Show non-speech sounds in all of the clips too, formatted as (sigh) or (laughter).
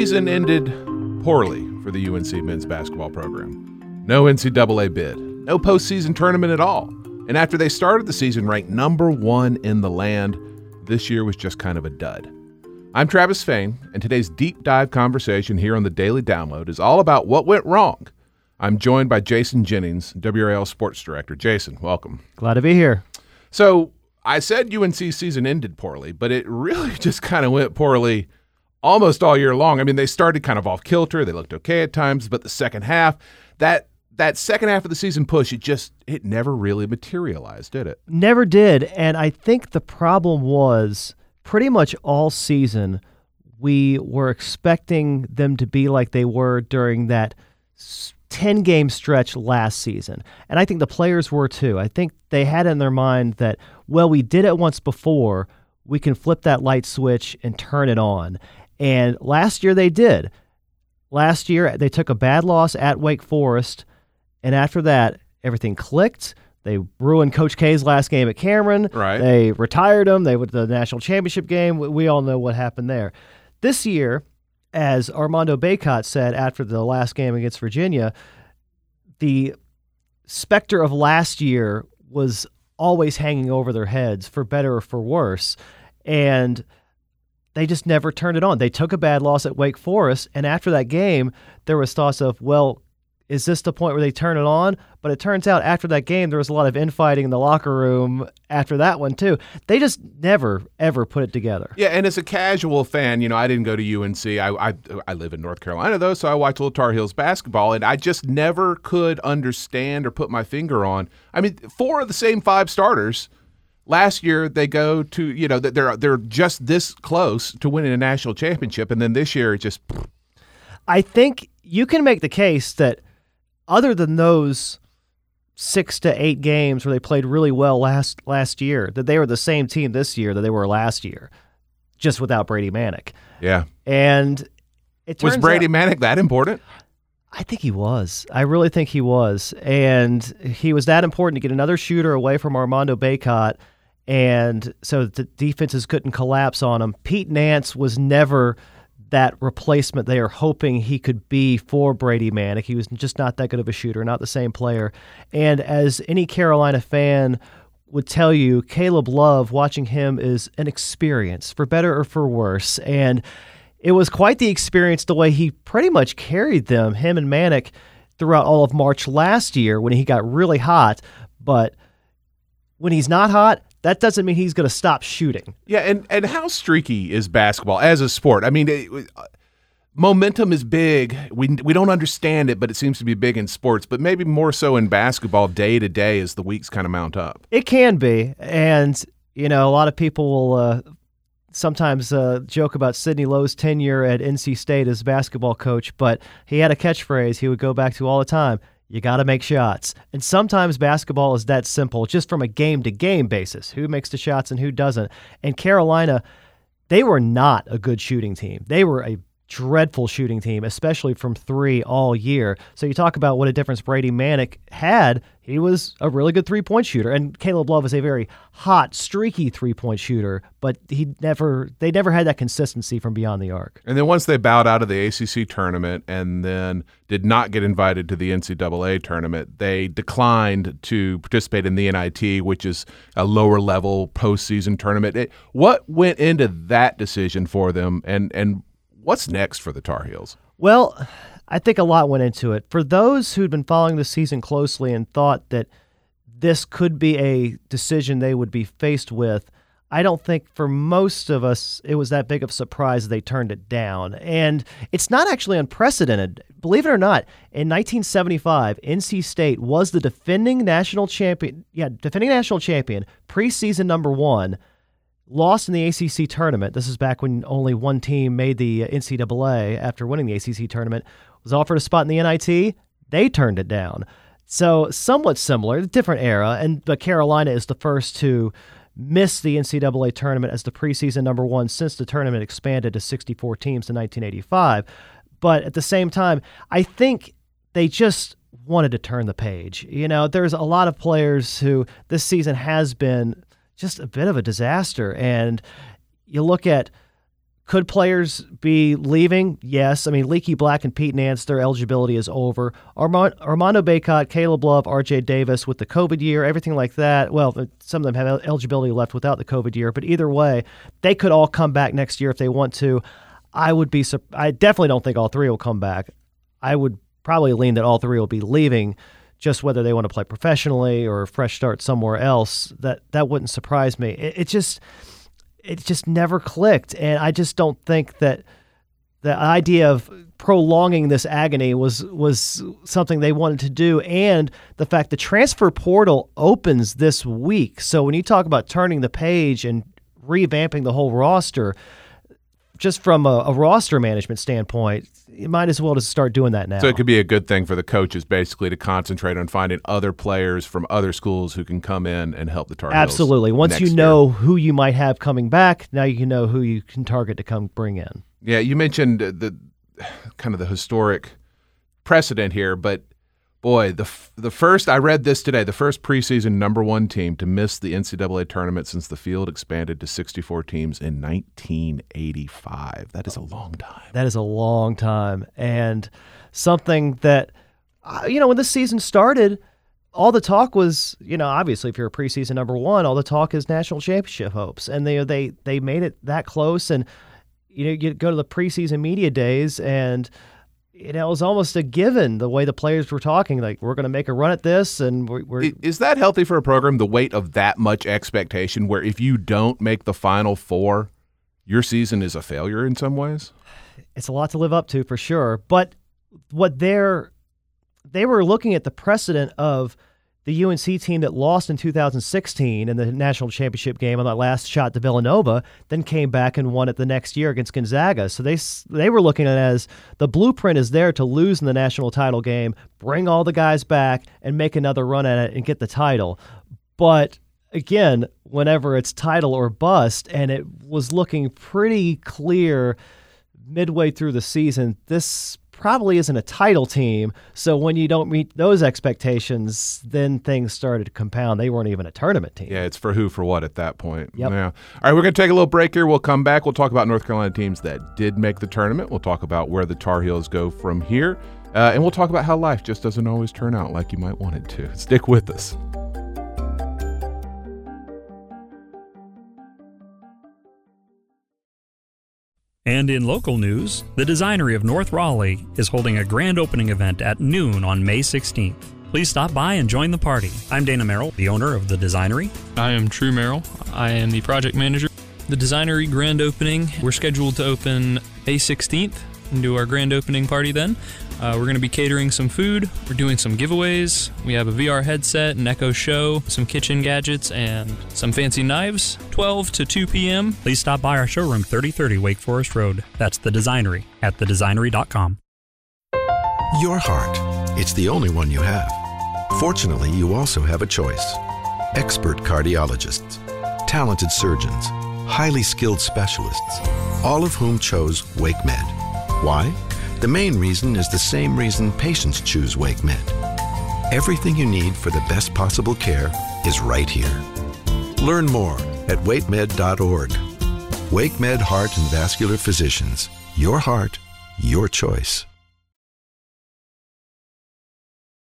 Season ended poorly for the UNC men's basketball program. No NCAA bid, no postseason tournament at all. And after they started the season ranked number one in the land, this year was just kind of a dud. I'm Travis Fain, and today's deep dive conversation here on the Daily Download is all about what went wrong. I'm joined by Jason Jennings, WRAL Sports Director. Jason, welcome. Glad to be here. So I said UNC season ended poorly, but it really (laughs) just kind of went poorly almost all year long. I mean, they started kind of off kilter. They looked okay at times, but the second half, that that second half of the season push, it just it never really materialized, did it? Never did. And I think the problem was pretty much all season we were expecting them to be like they were during that 10 game stretch last season. And I think the players were too. I think they had in their mind that, well, we did it once before. We can flip that light switch and turn it on. And last year they did. Last year they took a bad loss at Wake Forest. And after that, everything clicked. They ruined Coach K's last game at Cameron. Right. They retired him. They went to the national championship game. We all know what happened there. This year, as Armando Bacot said after the last game against Virginia, the specter of last year was always hanging over their heads, for better or for worse. And they just never turned it on. They took a bad loss at Wake Forest, and after that game, there was thoughts of, well, is this the point where they turn it on? But it turns out after that game, there was a lot of infighting in the locker room after that one, too. They just never, ever put it together. Yeah, and as a casual fan, you know, I didn't go to UNC. I, I, I live in North Carolina, though, so I watch little Tar Heels basketball, and I just never could understand or put my finger on. I mean, four of the same five starters last year they go to you know they're they're just this close to winning a national championship and then this year it just I think you can make the case that other than those six to eight games where they played really well last last year, that they were the same team this year that they were last year, just without Brady Manek. Yeah. And it was Brady out, Manek that important? I think he was. I really think he was. And he was that important to get another shooter away from Armando Bacot and so the defenses couldn't collapse on him. Pete Nance was never that replacement they are hoping he could be for Brady Manek. He was just not that good of a shooter, not the same player. And as any Carolina fan would tell you, Caleb Love, watching him is an experience, for better or for worse. And it was quite the experience the way he pretty much carried them, him and Manek, throughout all of March last year when he got really hot. But when he's not hot, that doesn't mean he's going to stop shooting. Yeah, and and how streaky is basketball as a sport? I mean, it, uh, momentum is big. We we don't understand it, but it seems to be big in sports, but maybe more so in basketball day to day as the weeks kind of mount up. It can be, and you know, a lot of people will uh, sometimes uh, joke about Sidney Lowe's tenure at NC State as basketball coach, but he had a catchphrase he would go back to all the time you got to make shots. And sometimes basketball is that simple, just from a game to game basis who makes the shots and who doesn't. And Carolina, they were not a good shooting team. They were a dreadful shooting team, especially from three all year. So you talk about what a difference Brady Manek had. He was a really good three point shooter, and Caleb Love is a very hot, streaky three point shooter. But he never, they never had that consistency from beyond the arc. And then once they bowed out of the ACC tournament, and then did not get invited to the NCAA tournament, they declined to participate in the NIT, which is a lower level postseason tournament. It, what went into that decision for them, and and What's next for the Tar Heels? Well, I think a lot went into it. For those who'd been following the season closely and thought that this could be a decision they would be faced with, I don't think for most of us it was that big of a surprise they turned it down. And it's not actually unprecedented. Believe it or not, in 1975, NC State was the defending national champion, yeah, defending national champion, preseason number 1 lost in the ACC tournament. This is back when only one team made the uh, NCAA after winning the ACC tournament. Was offered a spot in the NIT. They turned it down. So somewhat similar, different era. And but Carolina is the first to miss the NCAA tournament as the preseason number one since the tournament expanded to 64 teams in 1985. But at the same time, I think they just wanted to turn the page. You know, there's a lot of players who this season has been just a bit of a disaster. And you look at could players be leaving? Yes. I mean, Leaky Black and Pete Nance, their eligibility is over. Armand, Armando Bacot, Caleb Love, RJ Davis with the COVID year, everything like that. Well, some of them have eligibility left without the COVID year, but either way, they could all come back next year if they want to. I would be, I definitely don't think all three will come back. I would probably lean that all three will be leaving. Just whether they want to play professionally or fresh start somewhere else, that that wouldn't surprise me. It, it just it just never clicked, and I just don't think that the idea of prolonging this agony was was something they wanted to do. And the fact the transfer portal opens this week. So when you talk about turning the page and revamping the whole roster just from a, a, roster management standpoint, you might as well just start doing that now. So it could be a good thing for the coaches, basically, to concentrate on finding other players from other schools who can come in and help the Tar Heels. Absolutely. Once you know year. who you might have coming back, now you can know who you can target to come bring in. Yeah, you mentioned the (sighs) kind of the historic precedent here, but boy, the the first I read this today, the first preseason number one team to miss the NCAA tournament since the field expanded to 64 teams in 1985. That is a long time. That is a long time, and something that uh, you know when this season started. All the talk was, you know, obviously if you're a preseason number one, all the talk is national championship hopes, and they they they made it that close. And you know, you go to the preseason media days, and you know, it was almost a given the way the players were talking. Like, we're going to make a run at this, and we're, we're. Is that healthy for a program? The weight of that much expectation, where if you don't make the final four, your season is a failure in some ways. It's a lot to live up to for sure. But what they're they were looking at the precedent of the UNC team that lost in 2016 in the national championship game on that last shot to Villanova, then came back and won it the next year against Gonzaga. So they they were looking at it as the blueprint is there to lose in the national title game, bring all the guys back, and make another run at it and get the title. But again, whenever it's title or bust, and it was looking pretty clear midway through the season, this probably isn't a title team. So when you don't meet those expectations, then things started to compound. They weren't even a tournament team. Yeah, it's for who for what at that point. Yep. Yeah. All right, we're going to take a little break here. We'll come back. We'll talk about North Carolina teams that did make the tournament. We'll talk about where the Tar Heels go from here. Uh, and we'll talk about how life just doesn't always turn out like you might want it to. Stick with us. And in local news, the Designery of North Raleigh is holding a grand opening event at noon on May 16th. Please stop by and join the party. I'm Dana Merrill, the owner of the Designery. I am True Merrill. I am the project manager. The Designery grand opening, we're scheduled to open May 16th and do our grand opening party then. Uh, we're going to be catering some food. We're doing some giveaways. We have a VR headset, an Echo Show, some kitchen gadgets, and some fancy knives. 12 to 2 p.m. Please stop by our showroom, 3030 Wake Forest Road. That's the Designery at thedesignery.com. Your heart. It's the only one you have. Fortunately, you also have a choice. Expert cardiologists, talented surgeons, highly skilled specialists, all of whom chose WakeMed. Why? The main reason is the same reason patients choose WakeMed. Everything you need for the best possible care is right here. Learn more at wakemed.org. WakeMed Heart and Vascular Physicians. Your heart, your choice.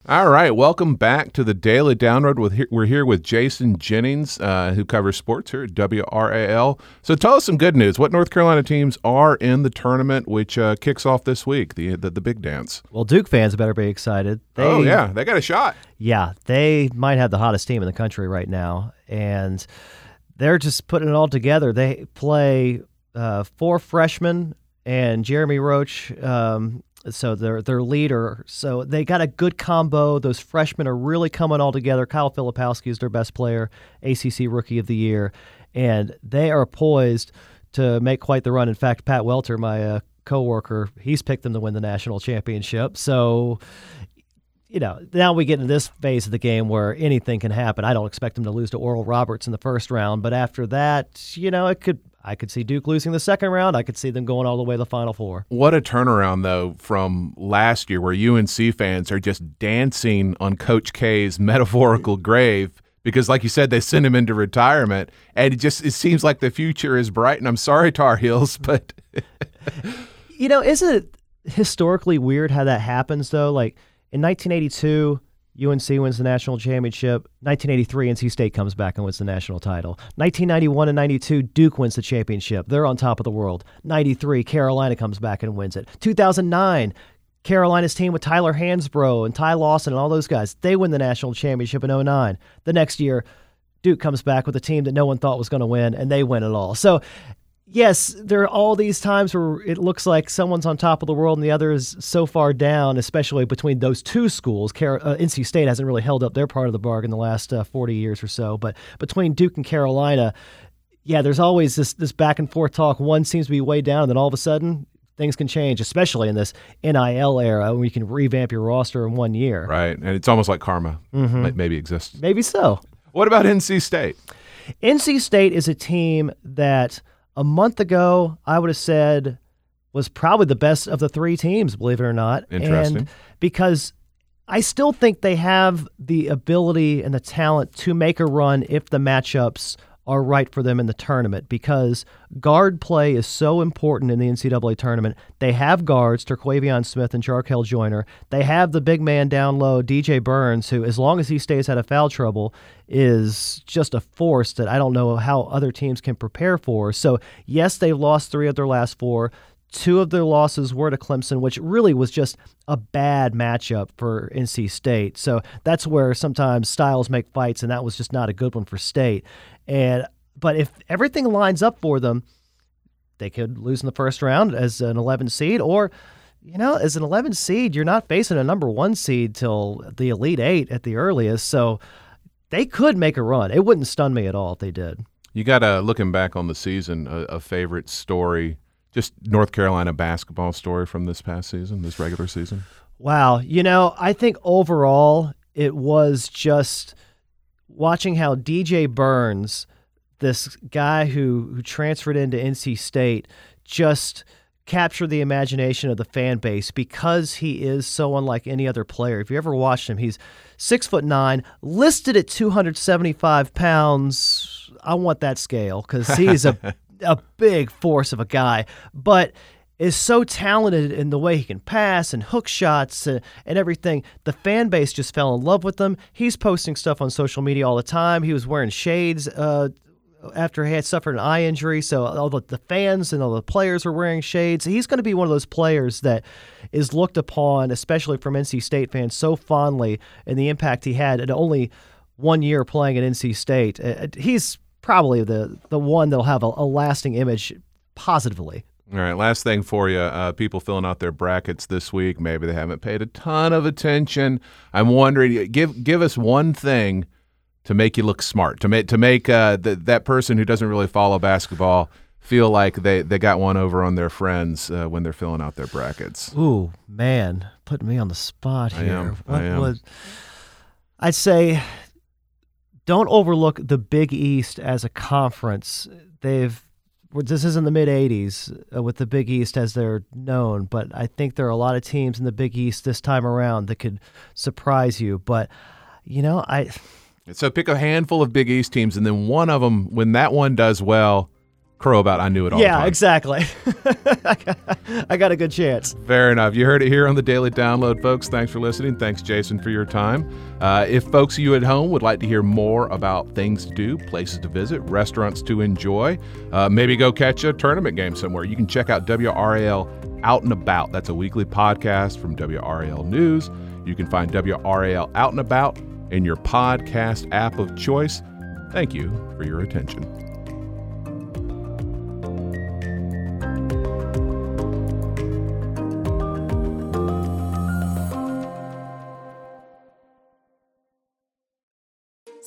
All right, welcome back to the Daily Download. With we're here with Jason Jennings, uh, who covers sports here at WRAL. So tell us some good news. What North Carolina teams are in the tournament, which uh, kicks off this week, the, the, the big dance? Well, Duke fans better be excited. They, oh yeah, they got a shot. Yeah, they might have the hottest team in the country right now, and they're just putting it all together. They play uh, four freshmen and Jeremy Roach. Um, so their their leader. So they got a good combo. Those freshmen are really coming all together. Kyle Filipowski is their best player, ACC Rookie of the Year, and they are poised to make quite the run. In fact, Pat Welter, my uh, coworker, he's picked them to win the national championship. So. You know, now we get into this phase of the game where anything can happen. I don't expect them to lose to Oral Roberts in the first round, but after that, you know, it could I could see Duke losing the second round. I could see them going all the way to the Final Four. What a turnaround, though, from last year, where UNC fans are just dancing on Coach K's metaphorical grave because, like you said, they sent him into retirement, and it just it seems like the future is bright. And I'm sorry, Tar Heels, (laughs) but you know, isn't it historically weird how that happens though? Like in 1982 UNC wins the national championship. 1983, NC State comes back and wins the national title. 1991 and 92, Duke wins the championship. They're on top of the world. 93, Carolina comes back and wins it. 2009, Carolina's team with Tyler Hansbrough and Ty Lawson and all those guys, they win the national championship in 09. The next year, Duke comes back with a team that no one thought was going to win, and they win it all. So yes, there are all these times where it looks like someone's on top of the world and the other is so far down, especially between those two schools. Car- uh, NC State hasn't really held up their part of the bargain the last uh, 40 years or so, but between Duke and Carolina, yeah, there's always this this back and forth talk. One seems to be way down, and then all of a sudden things can change, especially in this NIL era when you can revamp your roster in one year. Right, and it's almost like karma mm-hmm. maybe exists. Maybe so. What about NC State? NC State is a team that – a month ago, I would have said was probably the best of the three teams, believe it or not. Interesting. And because I still think they have the ability and the talent to make a run if the matchups are right for them in the tournament because guard play is so important in the NCAA tournament. They have guards, Terquavion Smith and Jarkel Joiner. They have the big man down low, DJ Burns, who, as long as he stays out of foul trouble, is just a force that I don't know how other teams can prepare for. So, yes, they've lost three of their last four. Two of their losses were to Clemson, which really was just a bad matchup for NC State. So that's where sometimes styles make fights, and that was just not a good one for State. And but if everything lines up for them, they could lose in the first round as an 11 seed, or you know, as an 11 seed, you're not facing a number one seed till the Elite Eight at the earliest. So they could make a run. It wouldn't stun me at all if they did. You got a looking back on the season, a, a favorite story just North Carolina basketball story from this past season, this regular season? Wow. You know, I think overall it was just watching how DJ Burns, this guy who, who transferred into NC State, just captured the imagination of the fan base because he is so unlike any other player. If you ever watched him, he's six foot nine, listed at 275 pounds. I want that scale because he's a (laughs) a big force of a guy, but is so talented in the way he can pass and hook shots and, and, everything. The fan base just fell in love with him. He's posting stuff on social media all the time. He was wearing shades uh, after he had suffered an eye injury, so all the, the fans and all the players were wearing shades. He's going to be one of those players that is looked upon, especially from NC State fans, so fondly and the impact he had at only one year playing at NC State. Uh, he's probably the the one that'll have a, a lasting image positively. All right, last thing for you. Uh, people filling out their brackets this week, maybe they haven't paid a ton of attention. I'm wondering, give give us one thing to make you look smart, to make to make uh, the, that person who doesn't really follow basketball feel like they, they got one over on their friends uh, when they're filling out their brackets. Ooh, man, putting me on the spot here. I am. What I am. Would, I'd say don't overlook the Big East as a conference. They've this is in the mid 80s uh, with the Big East as they're known, but I think there are a lot of teams in the Big East this time around that could surprise you. But you know, I so pick a handful of Big East teams, and then one of them, when that one does well, crow about I knew it all. Yeah, exactly. (laughs) I got a good chance. Fair enough. You heard it here on the Daily Download, folks. Thanks for listening. Thanks, Jason, for your time. Uh, if folks you at home would like to hear more about things to do, places to visit, restaurants to enjoy, uh, maybe go catch a tournament game somewhere, you can check out WRAL Out and About. That's a weekly podcast from WRAL News. You can find WRAL Out and About in your podcast app of choice. Thank you for your attention.